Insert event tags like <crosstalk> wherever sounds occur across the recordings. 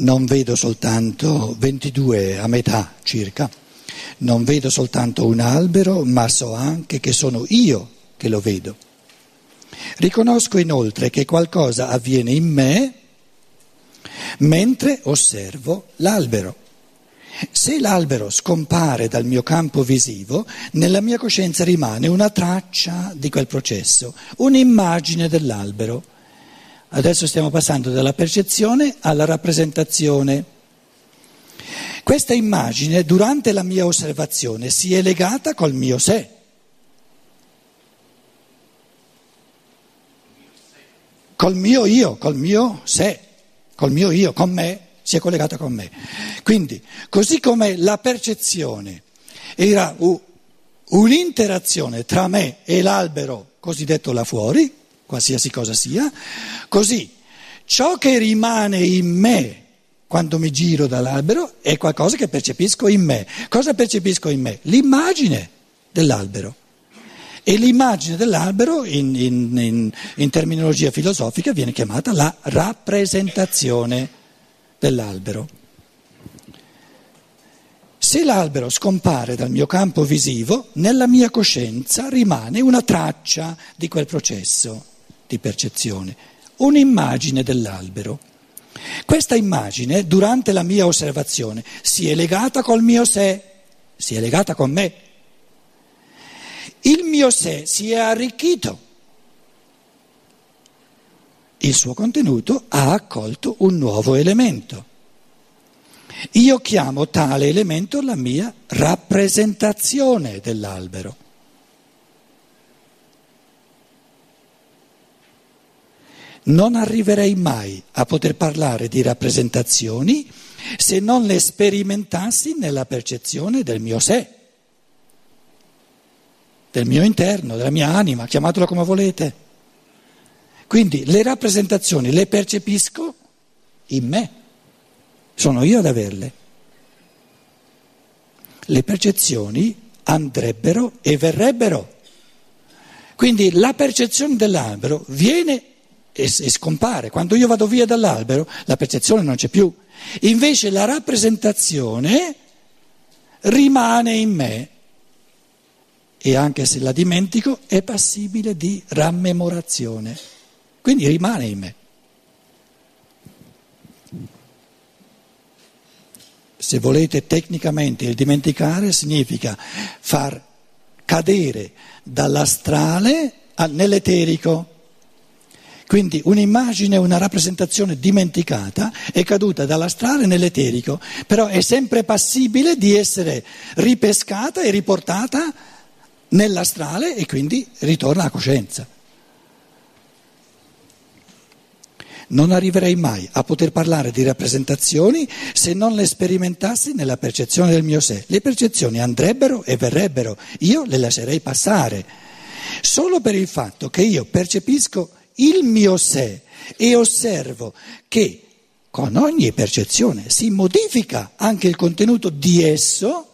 non vedo soltanto 22 a metà circa, non vedo soltanto un albero, ma so anche che sono io che lo vedo. Riconosco inoltre che qualcosa avviene in me mentre osservo l'albero. Se l'albero scompare dal mio campo visivo, nella mia coscienza rimane una traccia di quel processo, un'immagine dell'albero. Adesso stiamo passando dalla percezione alla rappresentazione. Questa immagine durante la mia osservazione si è legata col mio sé. Col mio io, col mio sé, col mio io, con me, si è collegata con me. Quindi, così come la percezione era un'interazione tra me e l'albero cosiddetto là fuori, qualsiasi cosa sia, così ciò che rimane in me quando mi giro dall'albero è qualcosa che percepisco in me. Cosa percepisco in me? L'immagine dell'albero. E l'immagine dell'albero in, in, in, in terminologia filosofica viene chiamata la rappresentazione dell'albero. Se l'albero scompare dal mio campo visivo, nella mia coscienza rimane una traccia di quel processo di percezione, un'immagine dell'albero. Questa immagine, durante la mia osservazione, si è legata col mio sé, si è legata con me. Il mio sé si è arricchito. Il suo contenuto ha accolto un nuovo elemento. Io chiamo tale elemento la mia rappresentazione dell'albero. Non arriverei mai a poter parlare di rappresentazioni se non le sperimentassi nella percezione del mio sé, del mio interno, della mia anima, chiamatela come volete. Quindi le rappresentazioni le percepisco in me, sono io ad averle. Le percezioni andrebbero e verrebbero. Quindi la percezione dell'albero viene e, e scompare. Quando io vado via dall'albero la percezione non c'è più. Invece la rappresentazione rimane in me e anche se la dimentico è passibile di rammemorazione. Quindi rimane in me. Se volete tecnicamente il dimenticare significa far cadere dall'astrale nell'eterico. Quindi un'immagine, una rappresentazione dimenticata è caduta dall'astrale nell'eterico, però è sempre passibile di essere ripescata e riportata nell'astrale e quindi ritorna a coscienza. Non arriverei mai a poter parlare di rappresentazioni se non le sperimentassi nella percezione del mio sé. Le percezioni andrebbero e verrebbero, io le lascerei passare, solo per il fatto che io percepisco il mio sé e osservo che con ogni percezione si modifica anche il contenuto di esso,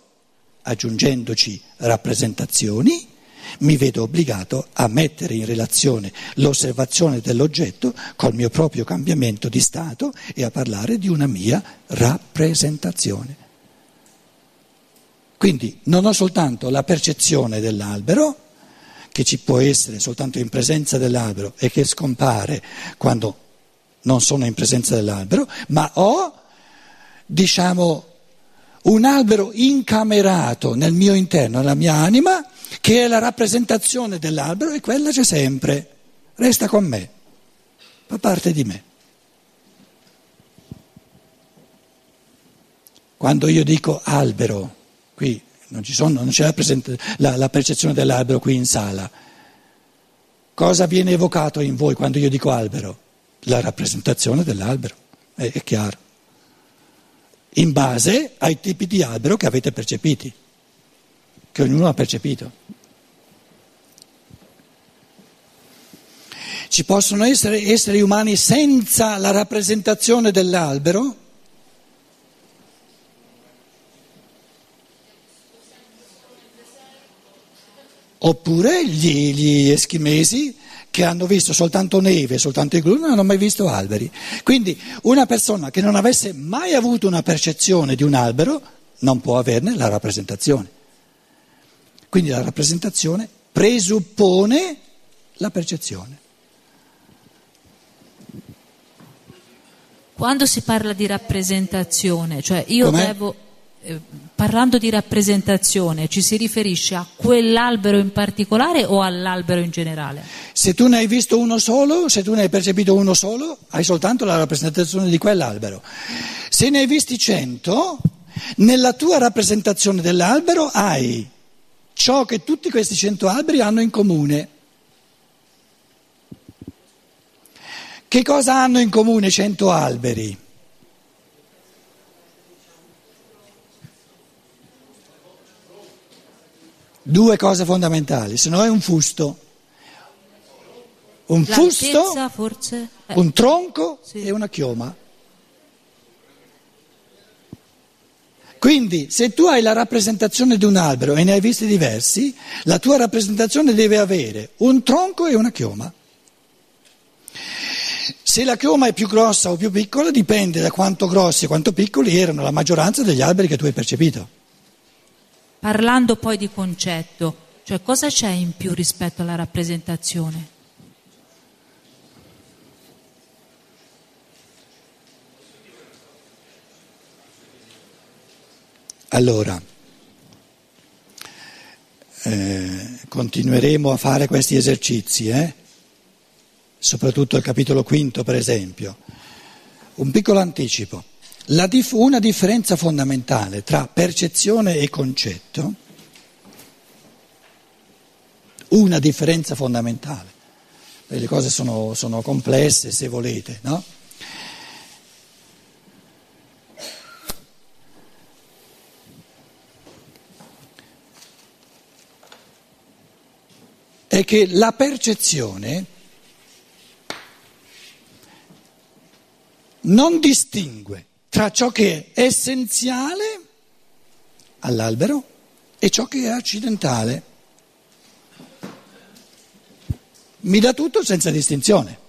aggiungendoci rappresentazioni, mi vedo obbligato a mettere in relazione l'osservazione dell'oggetto col mio proprio cambiamento di stato e a parlare di una mia rappresentazione. Quindi non ho soltanto la percezione dell'albero, che ci può essere soltanto in presenza dell'albero e che scompare quando non sono in presenza dell'albero, ma ho, diciamo, un albero incamerato nel mio interno, nella mia anima, che è la rappresentazione dell'albero e quella c'è sempre, resta con me, fa parte di me. Quando io dico albero, qui non, sono, non c'è la, presente, la, la percezione dell'albero qui in sala. Cosa viene evocato in voi quando io dico albero? La rappresentazione dell'albero, è, è chiaro. In base ai tipi di albero che avete percepiti, che ognuno ha percepito. Ci possono essere esseri umani senza la rappresentazione dell'albero? Oppure gli, gli eschimesi che hanno visto soltanto neve, soltanto igloo, non hanno mai visto alberi. Quindi una persona che non avesse mai avuto una percezione di un albero non può averne la rappresentazione. Quindi la rappresentazione presuppone la percezione. Quando si parla di rappresentazione, cioè io Com'è? devo, eh, parlando di rappresentazione, ci si riferisce a quell'albero in particolare o all'albero in generale? Se tu ne hai visto uno solo, se tu ne hai percepito uno solo, hai soltanto la rappresentazione di quell'albero. Se ne hai visti cento, nella tua rappresentazione dell'albero hai ciò che tutti questi cento alberi hanno in comune. Che cosa hanno in comune cento alberi? Due cose fondamentali, se no è un fusto. Un fusto, forse? Eh. un tronco sì. e una chioma. Quindi se tu hai la rappresentazione di un albero e ne hai visti diversi, la tua rappresentazione deve avere un tronco e una chioma. Se la chioma è più grossa o più piccola dipende da quanto grossi e quanto piccoli erano la maggioranza degli alberi che tu hai percepito. Parlando poi di concetto, cioè cosa c'è in più rispetto alla rappresentazione? Allora, eh, continueremo a fare questi esercizi, eh? soprattutto il capitolo quinto per esempio. Un piccolo anticipo. Dif- una differenza fondamentale tra percezione e concetto, una differenza fondamentale, le cose sono, sono complesse se volete, no? È che la percezione non distingue tra ciò che è essenziale all'albero e ciò che è accidentale. Mi dà tutto senza distinzione.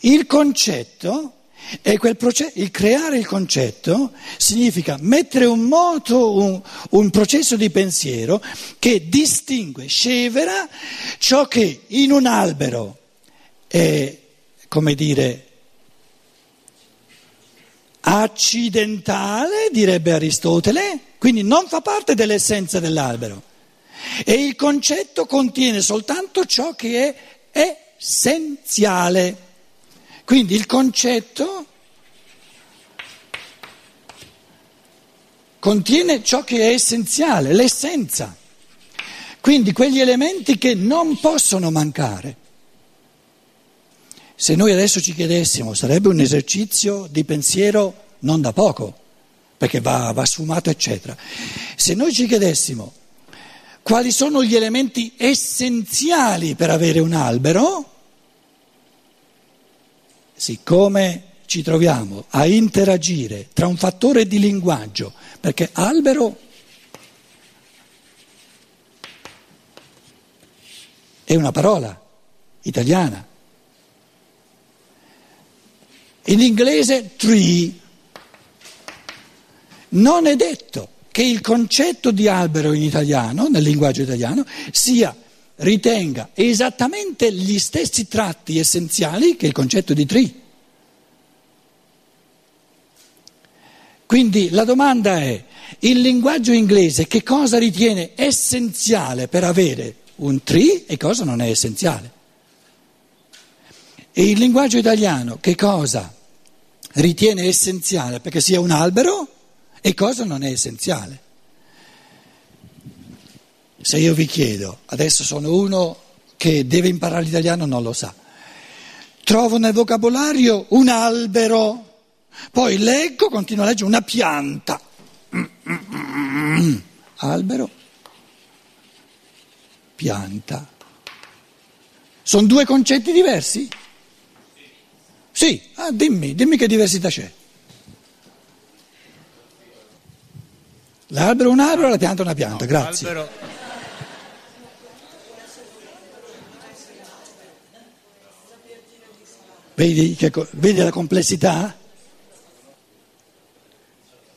Il concetto è quel processo, il creare il concetto significa mettere un moto, un, un processo di pensiero che distingue, scevera ciò che in un albero è, come dire, accidentale, direbbe Aristotele, quindi non fa parte dell'essenza dell'albero. E il concetto contiene soltanto ciò che è essenziale. Quindi il concetto contiene ciò che è essenziale, l'essenza. Quindi quegli elementi che non possono mancare. Se noi adesso ci chiedessimo, sarebbe un esercizio di pensiero non da poco, perché va, va sfumato, eccetera. Se noi ci chiedessimo quali sono gli elementi essenziali per avere un albero, siccome ci troviamo a interagire tra un fattore di linguaggio, perché albero è una parola italiana, in inglese tree. Non è detto che il concetto di albero in italiano, nel linguaggio italiano, sia, ritenga esattamente gli stessi tratti essenziali che il concetto di tree. Quindi la domanda è, il linguaggio inglese che cosa ritiene essenziale per avere un tree e cosa non è essenziale? E il linguaggio italiano che cosa ritiene essenziale perché sia un albero e cosa non è essenziale? Se io vi chiedo, adesso sono uno che deve imparare l'italiano, non lo sa, trovo nel vocabolario un albero, poi leggo, continuo a leggere una pianta, albero, pianta. Sono due concetti diversi? Sì, ah, dimmi, dimmi che diversità c'è. L'albero è un albero, la pianta è una pianta, no, grazie. L'albero... Vedi, che, vedi la complessità?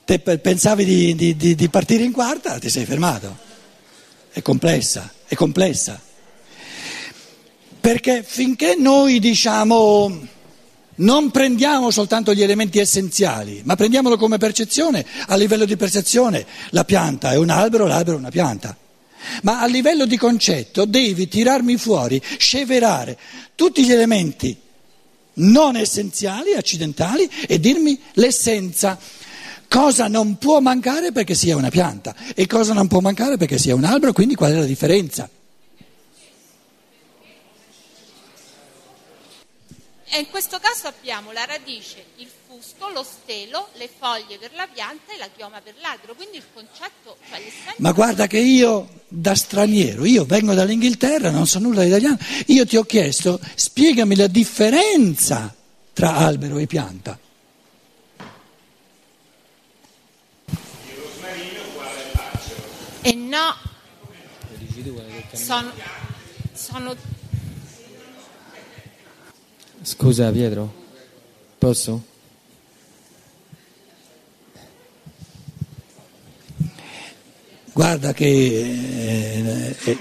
Te pensavi di, di, di, di partire in quarta, ti sei fermato. È complessa, è complessa. Perché finché noi diciamo non prendiamo soltanto gli elementi essenziali, ma prendiamolo come percezione, a livello di percezione la pianta è un albero, l'albero è una pianta. Ma a livello di concetto devi tirarmi fuori, sceverare tutti gli elementi non essenziali, accidentali e dirmi l'essenza. Cosa non può mancare perché sia una pianta e cosa non può mancare perché sia un albero, quindi qual è la differenza? E in questo caso abbiamo la radice, il fusto, lo stelo, le foglie per la pianta e la chioma per l'albero. Quindi il concetto, cioè Ma guarda che io da straniero, io vengo dall'Inghilterra, non so nulla di italiano, io ti ho chiesto spiegami la differenza tra albero e pianta. E no, sono, sono Scusa Pietro, posso? Guarda che eh, è,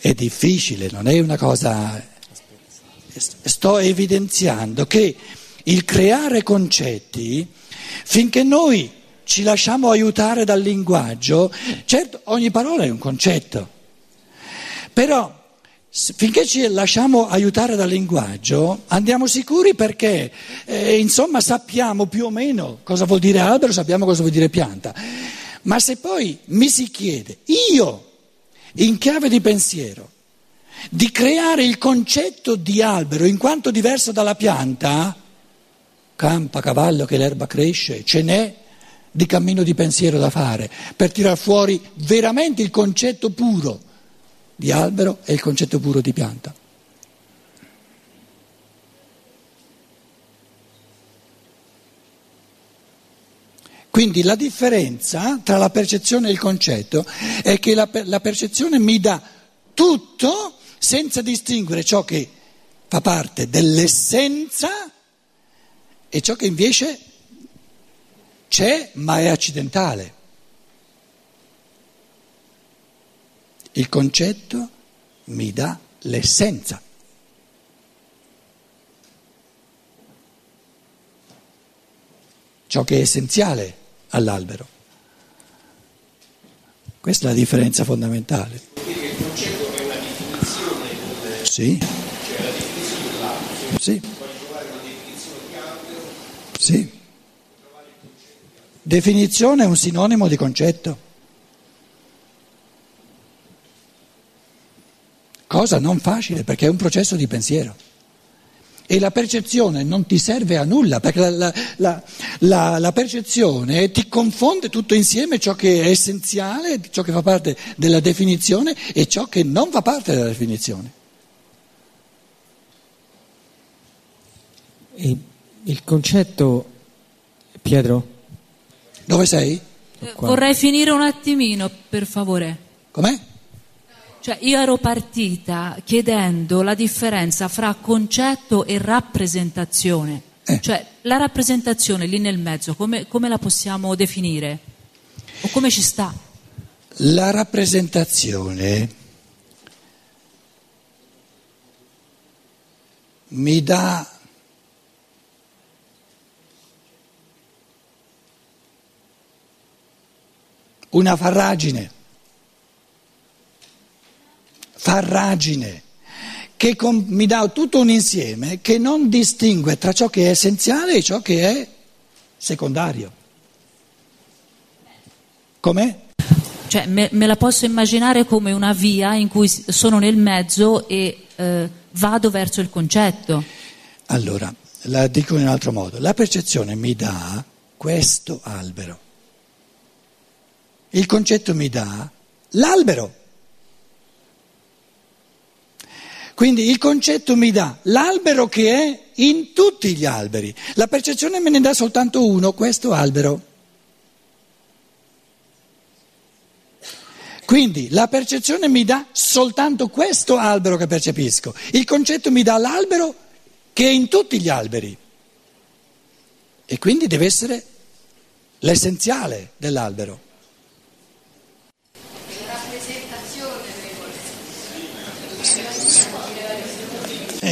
è difficile, non è una cosa... Sto evidenziando che il creare concetti, finché noi ci lasciamo aiutare dal linguaggio, certo ogni parola è un concetto, però Finché ci lasciamo aiutare dal linguaggio, andiamo sicuri perché, eh, insomma, sappiamo più o meno cosa vuol dire albero, sappiamo cosa vuol dire pianta. Ma se poi mi si chiede, io, in chiave di pensiero, di creare il concetto di albero in quanto diverso dalla pianta, campa, cavallo che l'erba cresce, ce n'è di cammino di pensiero da fare per tirar fuori veramente il concetto puro di albero e il concetto puro di pianta. Quindi la differenza tra la percezione e il concetto è che la, la, percezione mi dà tutto senza distinguere ciò che fa parte dell'essenza e ciò che invece c'è ma è accidentale. Il concetto mi dà l'essenza. Ciò che è essenziale all'albero. Questa è la differenza fondamentale. Sì. Cioè la definizione dell'albero. Sì. Sì. Definizione è un sinonimo di concetto. Cosa non facile perché è un processo di pensiero. E la percezione non ti serve a nulla perché la, la, la, la, percezione ti confonde tutto insieme ciò che è essenziale, ciò che fa parte della definizione e ciò che non fa parte della definizione. E il concetto, Pietro? Dove sei? Eh, vorrei finire un attimino, per favore. Com'è? Cioè io ero partita chiedendo la differenza fra concetto e rappresentazione. Eh. Cioè la rappresentazione lì nel mezzo come, come la possiamo definire? O come ci sta? La rappresentazione mi dà una farragine farragine, che com- mi dà tutto un insieme che non distingue tra ciò che è essenziale e ciò che è secondario. Com'è? Cioè, me, me la posso immaginare come una via in cui sono nel mezzo e eh, vado verso il concetto. Allora, la dico in un altro modo. La percezione mi dà questo albero. Il concetto mi dà l'albero. Quindi il concetto mi dà l'albero che è in tutti gli alberi. La percezione me ne dà soltanto uno, questo albero. Quindi la percezione mi dà soltanto questo albero che percepisco. Il concetto mi dà l'albero che è in tutti gli alberi e quindi deve essere l'essenziale dell'albero.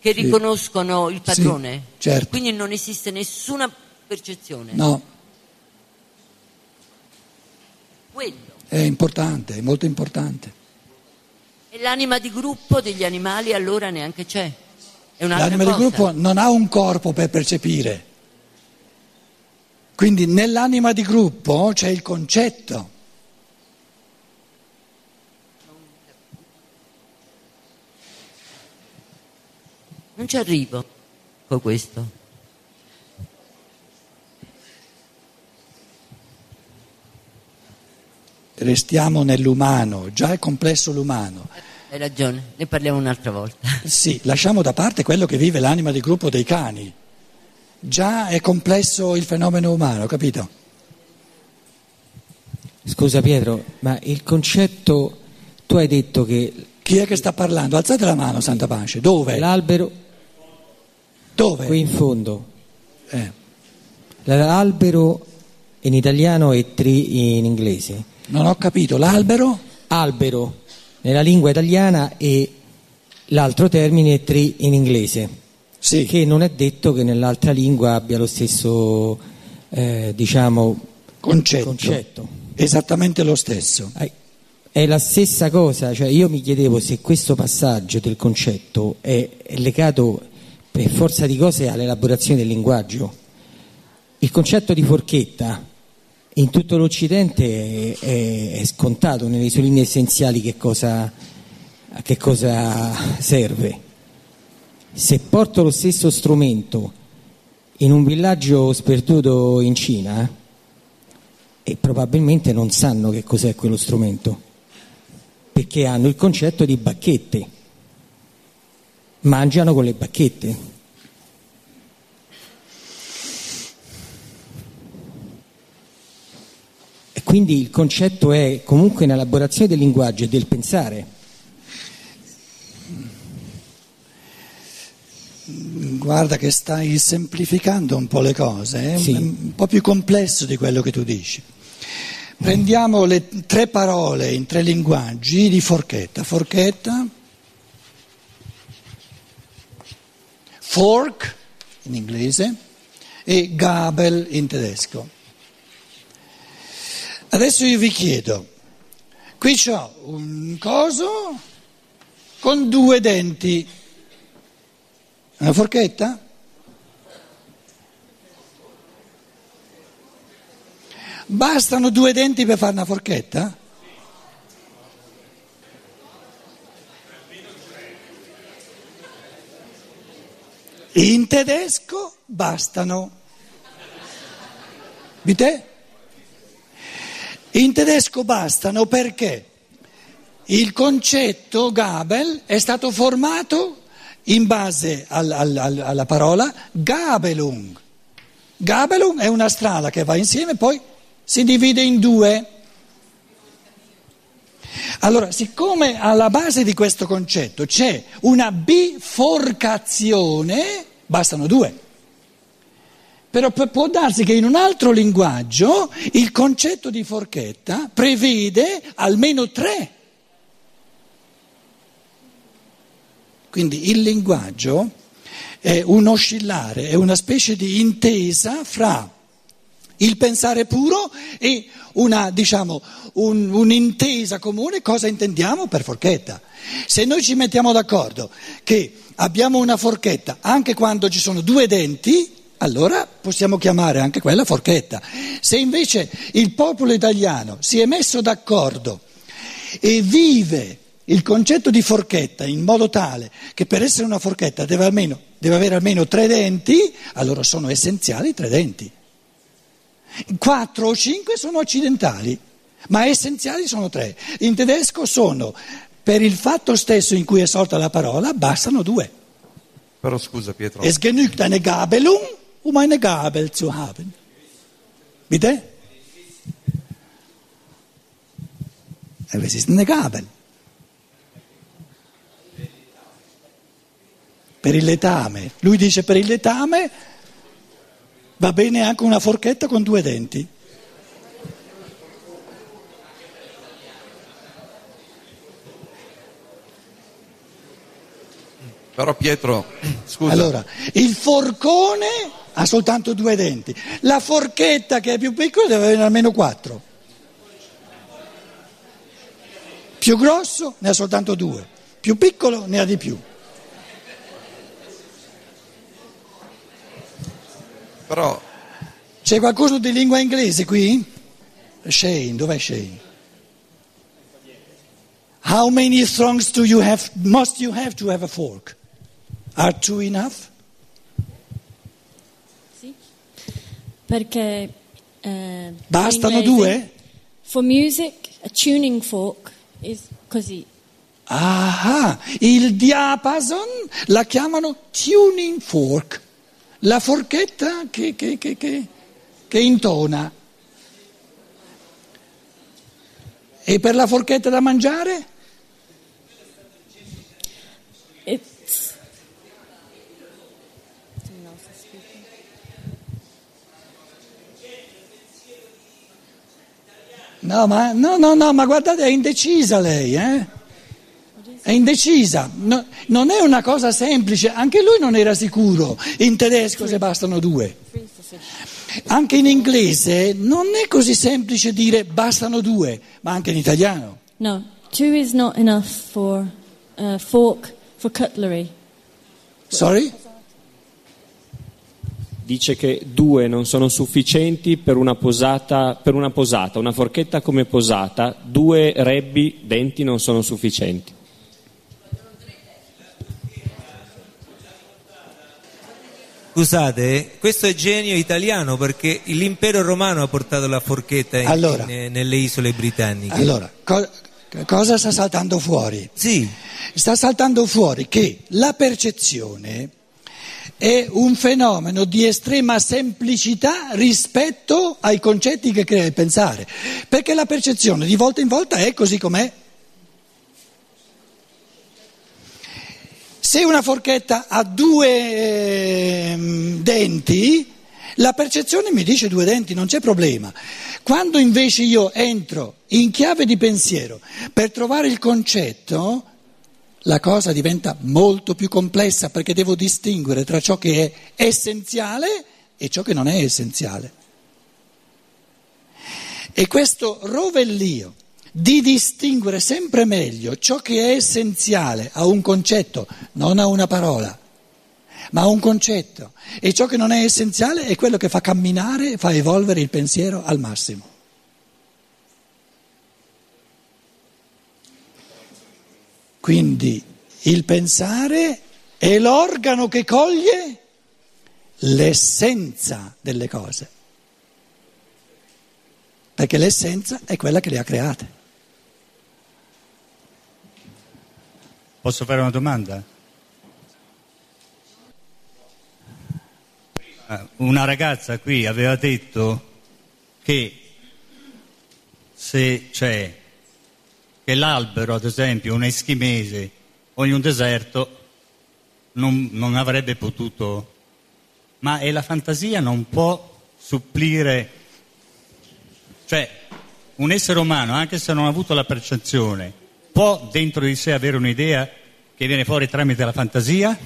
Che riconoscono il padrone? Sì, certo. Quindi non esiste nessuna percezione? No. Quello. È importante, è molto importante. E l'anima di gruppo degli animali allora neanche c'è? È un'altra L'anima di cosa. gruppo non ha un corpo per percepire. Quindi nell'anima di gruppo c'è il concetto. Non ci arrivo con questo. Restiamo nell'umano, già è complesso l'umano. Hai ragione, ne parliamo un'altra volta. <laughs> Sì, lasciamo da parte quello che vive l'anima di gruppo dei cani. Già è complesso il fenomeno umano, capito? Scusa Pietro, ma il concetto, tu hai detto che Chi è che sta parlando? Alzate la mano, Santa Pace. Dove? l'albero, Dove? qui in fondo, Eh, l'albero in italiano e tree in inglese. non ho capito. L'albero? Albero nella lingua italiana e l'altro termine è tree in inglese, Sì. che non è detto che nell'altra lingua abbia lo stesso, eh, diciamo, Concetto. concetto. Esattamente lo stesso. È la stessa cosa, cioè io mi chiedevo se questo passaggio del concetto è legato per forza di cose all'elaborazione del linguaggio. Il concetto di forchetta in tutto l'Occidente è, è- scontato nelle sue linee essenziali che cosa, a che cosa serve. Se porto lo stesso strumento in un villaggio sperduto in Cina, e probabilmente non sanno che cos'è quello strumento, perché hanno il concetto di bacchette, mangiano con le bacchette. E quindi il concetto è comunque un'elaborazione del linguaggio e del pensare. Guarda che stai semplificando un po' le cose, è Sì. un po' più complesso di quello che tu dici. Prendiamo le tre parole in tre linguaggi di forchetta. Forchetta, fork in inglese e Gabel in tedesco. Adesso io vi chiedo, qui ho un coso con due denti, una forchetta? Bastano due denti per fare una forchetta? In tedesco bastano. Vite? In tedesco bastano perché il concetto Gabel è stato formato in base al- al- al- alla parola Gabelung. Gabelung è una strada che va insieme e poi si divide in due. Allora, siccome alla base di questo concetto c'è una biforcazione, bastano due. Però pu- può darsi che in un altro linguaggio il concetto di forchetta prevede almeno tre. Quindi il linguaggio è un oscillare, è una specie di intesa fra il pensare puro e una, diciamo, un- un'intesa comune cosa intendiamo per forchetta. Se noi ci mettiamo d'accordo che abbiamo una forchetta anche quando ci sono due denti, allora possiamo chiamare anche quella forchetta. Se invece il popolo italiano si è messo d'accordo e vive il concetto di forchetta in modo tale che per essere una forchetta deve, almeno, deve avere almeno tre denti, allora sono essenziali i tre denti. Quattro o cinque sono occidentali, ma essenziali sono tre. In tedesco sono, per il fatto stesso in cui è sorta la parola, bastano due. Però scusa Pietro, Es genügt eine Gabelung, um eine Gabel zu haben. Bitte? Es ist eine Gabel. Per il letame. Lui dice per il letame va bene anche una forchetta con due denti. però Pietro, scusa, Allora, il forcone ha soltanto due denti, la forchetta che è più piccola deve avere almeno quattro. Più grosso ne ha soltanto due, più piccolo ne ha di più. Però C'è qualcuno di lingua inglese qui? Shane, dov'è Shane? How many thongs do you have, must you have to have a fork? Are two enough? Sì. Perché eh, Bastano due? For music, a tuning fork is così. Ah, il diapason la chiamano tuning fork, la forchetta che, che- che- che- che intona. E per la forchetta da mangiare? It's No, ma, no, no, no, ma guardate, è indecisa lei, eh? È indecisa, No, non è una cosa semplice, anche lui non era sicuro in tedesco se bastano due. Anche in inglese non è così semplice dire bastano due, ma anche in italiano. no, two is not enough for a fork for cutlery. Sorry? dice che due non sono sufficienti per una posata, per una posata, una forchetta come posata, due rebbi denti non sono sufficienti. Scusate, questo è genio italiano perché l'impero romano ha portato la forchetta in- Allora. in- nelle isole britanniche. Allora, co- cosa sta saltando fuori? Sì, Sta saltando fuori che la percezione è un fenomeno di estrema semplicità rispetto ai concetti che crea il pensare, perché la percezione di volta in volta è così com'è. Se una forchetta ha due ehm, denti, la percezione mi dice due denti, non c'è problema. Quando invece io entro in chiave di pensiero per trovare il concetto, la cosa diventa molto più complessa perché devo distinguere tra ciò che è essenziale e ciò che non è essenziale. E questo rovellio di distinguere sempre meglio ciò che è essenziale a un concetto, non a una parola, ma a un concetto, e ciò che non è essenziale è quello che fa camminare, fa evolvere il pensiero al massimo. Quindi il pensare è l'organo che coglie l'essenza delle cose, perché l'essenza è quella che le ha create. Posso fare una domanda? Una ragazza qui aveva detto che se c'è che l'albero, ad esempio, un eschimese o in un deserto non, non avrebbe potuto, ma e la fantasia non può supplire, cioè un essere umano, anche se non ha avuto la percezione, può dentro di sé avere un'idea che viene fuori tramite la fantasia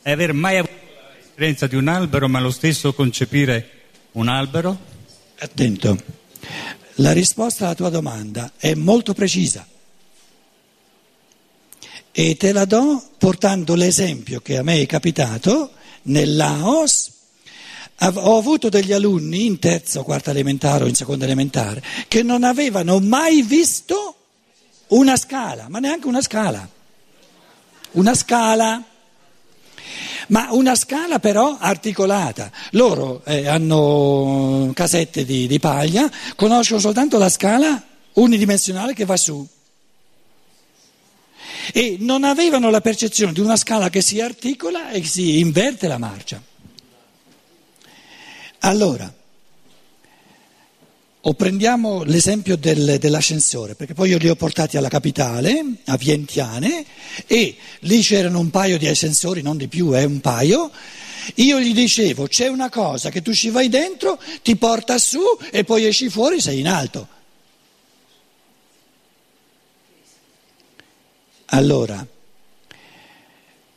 e aver mai avuto l'esperienza di un albero, ma lo stesso concepire un albero? Attento, la risposta alla tua domanda è molto precisa e te la do portando l'esempio che a me è capitato nel Laos. Ho avuto degli alunni in terza o quarta elementare o in seconda elementare che non avevano mai visto Una scala, ma neanche una scala. Una scala. Ma una scala però articolata. Loro eh, hanno casette di, di paglia, conoscono soltanto la scala unidimensionale che va su. E non avevano la percezione di una scala che si articola e si inverte la marcia. Allora, o prendiamo l'esempio del, dell'ascensore, perché poi io li ho portati alla capitale, a Vientiane, e lì c'erano un paio di ascensori, non di più, è eh, un paio. Io gli dicevo, c'è una cosa che tu ci vai dentro, ti porta su e poi esci fuori, sei in alto. Allora,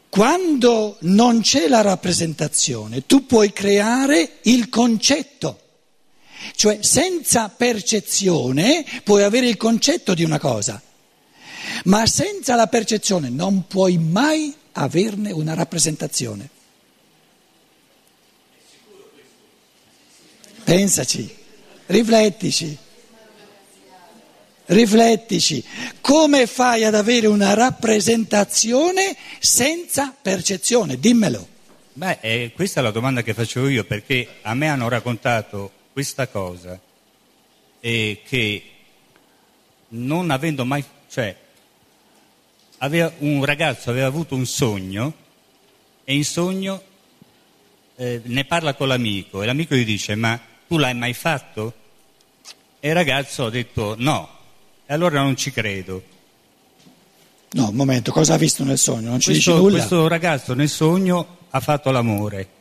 quando non c'è la rappresentazione, tu puoi creare il concetto. Cioè senza percezione puoi avere il concetto di una cosa, ma senza la percezione non puoi mai averne una rappresentazione. Pensaci, riflettici, riflettici, come fai ad avere una rappresentazione senza percezione? Dimmelo. Beh, eh, questa è la domanda che facevo io perché a me hanno raccontato questa cosa e che non avendo mai, cioè, aveva, un ragazzo aveva avuto un sogno e in sogno eh, ne parla con l'amico e l'amico gli dice ma tu l'hai mai fatto? E il ragazzo ha detto no, e allora non ci credo. No, un momento, cosa ha visto nel sogno? Non ci questo, dici nulla? Questo ragazzo nel sogno ha fatto l'amore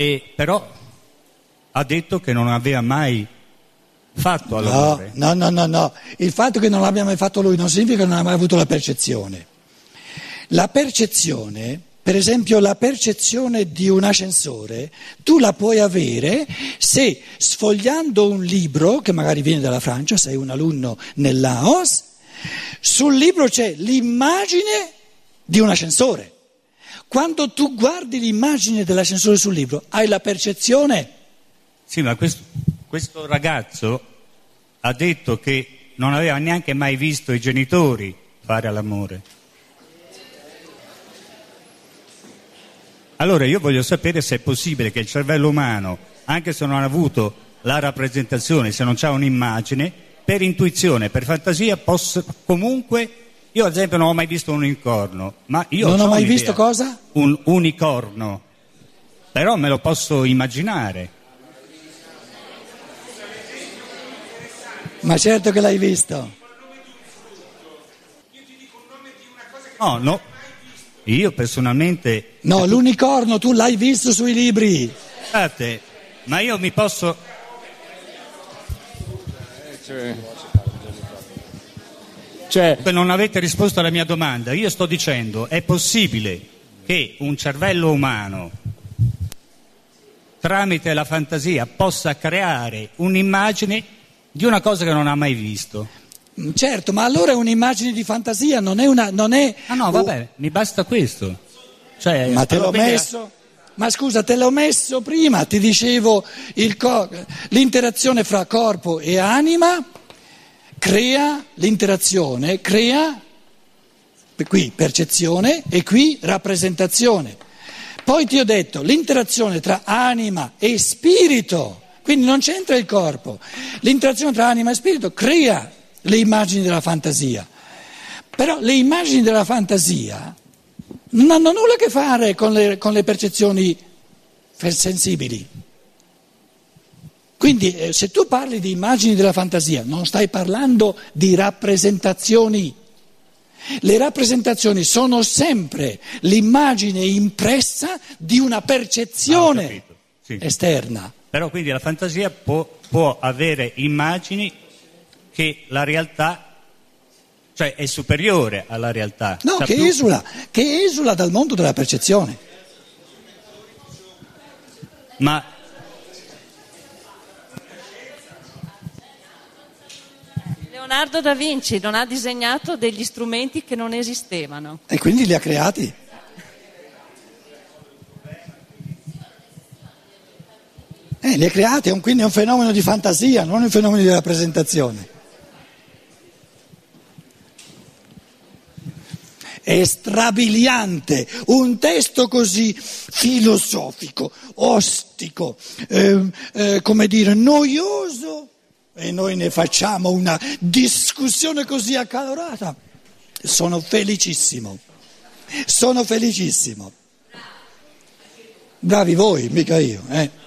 e però ha detto che non aveva mai fatto all'amore. No, no, no, no, il fatto che non l'abbia mai fatto lui non significa che non ha mai avuto la percezione. La percezione, per esempio la percezione di un ascensore, tu la puoi avere se sfogliando un libro, che magari viene dalla Francia, sei un alunno nel Laos, sul libro c'è l'immagine di un ascensore. Quando tu guardi l'immagine dell'ascensore sul libro, hai la percezione. Sì, ma questo, questo ragazzo ha detto che non aveva neanche mai visto i genitori fare l'amore. Allora io voglio sapere se è possibile che il cervello umano, anche se non ha avuto la rappresentazione, se non c'è un'immagine, per intuizione, per fantasia, possa comunque io ad esempio non ho mai visto un unicorno, ma io Non ho mai un'idea. visto cosa? Un unicorno, però me lo posso immaginare. Ma certo che l'hai visto. No, no. Io personalmente. No, l'unicorno tu l'hai visto sui libri. Scusate, ma io mi posso. Cioè, non avete risposto alla mia domanda. Io sto dicendo, è possibile che un cervello umano, tramite la fantasia, possa creare un'immagine di una cosa che non ha mai visto? Certo, ma allora è un'immagine di fantasia, non è una... Non è... Ah no, vabbè, mi basta questo. Cioè, Ma te l'ho messo? Ma scusa, te l'ho messo prima, ti dicevo co- l'interazione fra corpo e anima crea l'interazione, crea qui percezione e qui rappresentazione. Poi ti ho detto l'interazione tra anima e spirito, quindi non c'entra il corpo, l'interazione tra anima e spirito crea le immagini della fantasia. Però le immagini della fantasia non hanno nulla a che fare con le, con le percezioni sensibili. Quindi eh, se tu parli di immagini della fantasia, non stai parlando di rappresentazioni. Le rappresentazioni sono sempre l'immagine impressa di una percezione Ah, sì. esterna. Però quindi la fantasia può, può avere immagini che la realtà, cioè è superiore alla realtà. No, Sa che esula, che esula dal mondo della percezione. Ma Leonardo da Vinci non ha disegnato degli strumenti che non esistevano. E quindi li ha creati? Eh, li ha creati, quindi è un fenomeno di fantasia, non un fenomeno di rappresentazione. è strabiliante, un testo così filosofico, ostico, eh, eh, come dire, noioso e noi ne facciamo una discussione così accalorata. Sono felicissimo, sono felicissimo. Bravi voi, mica io. Eh.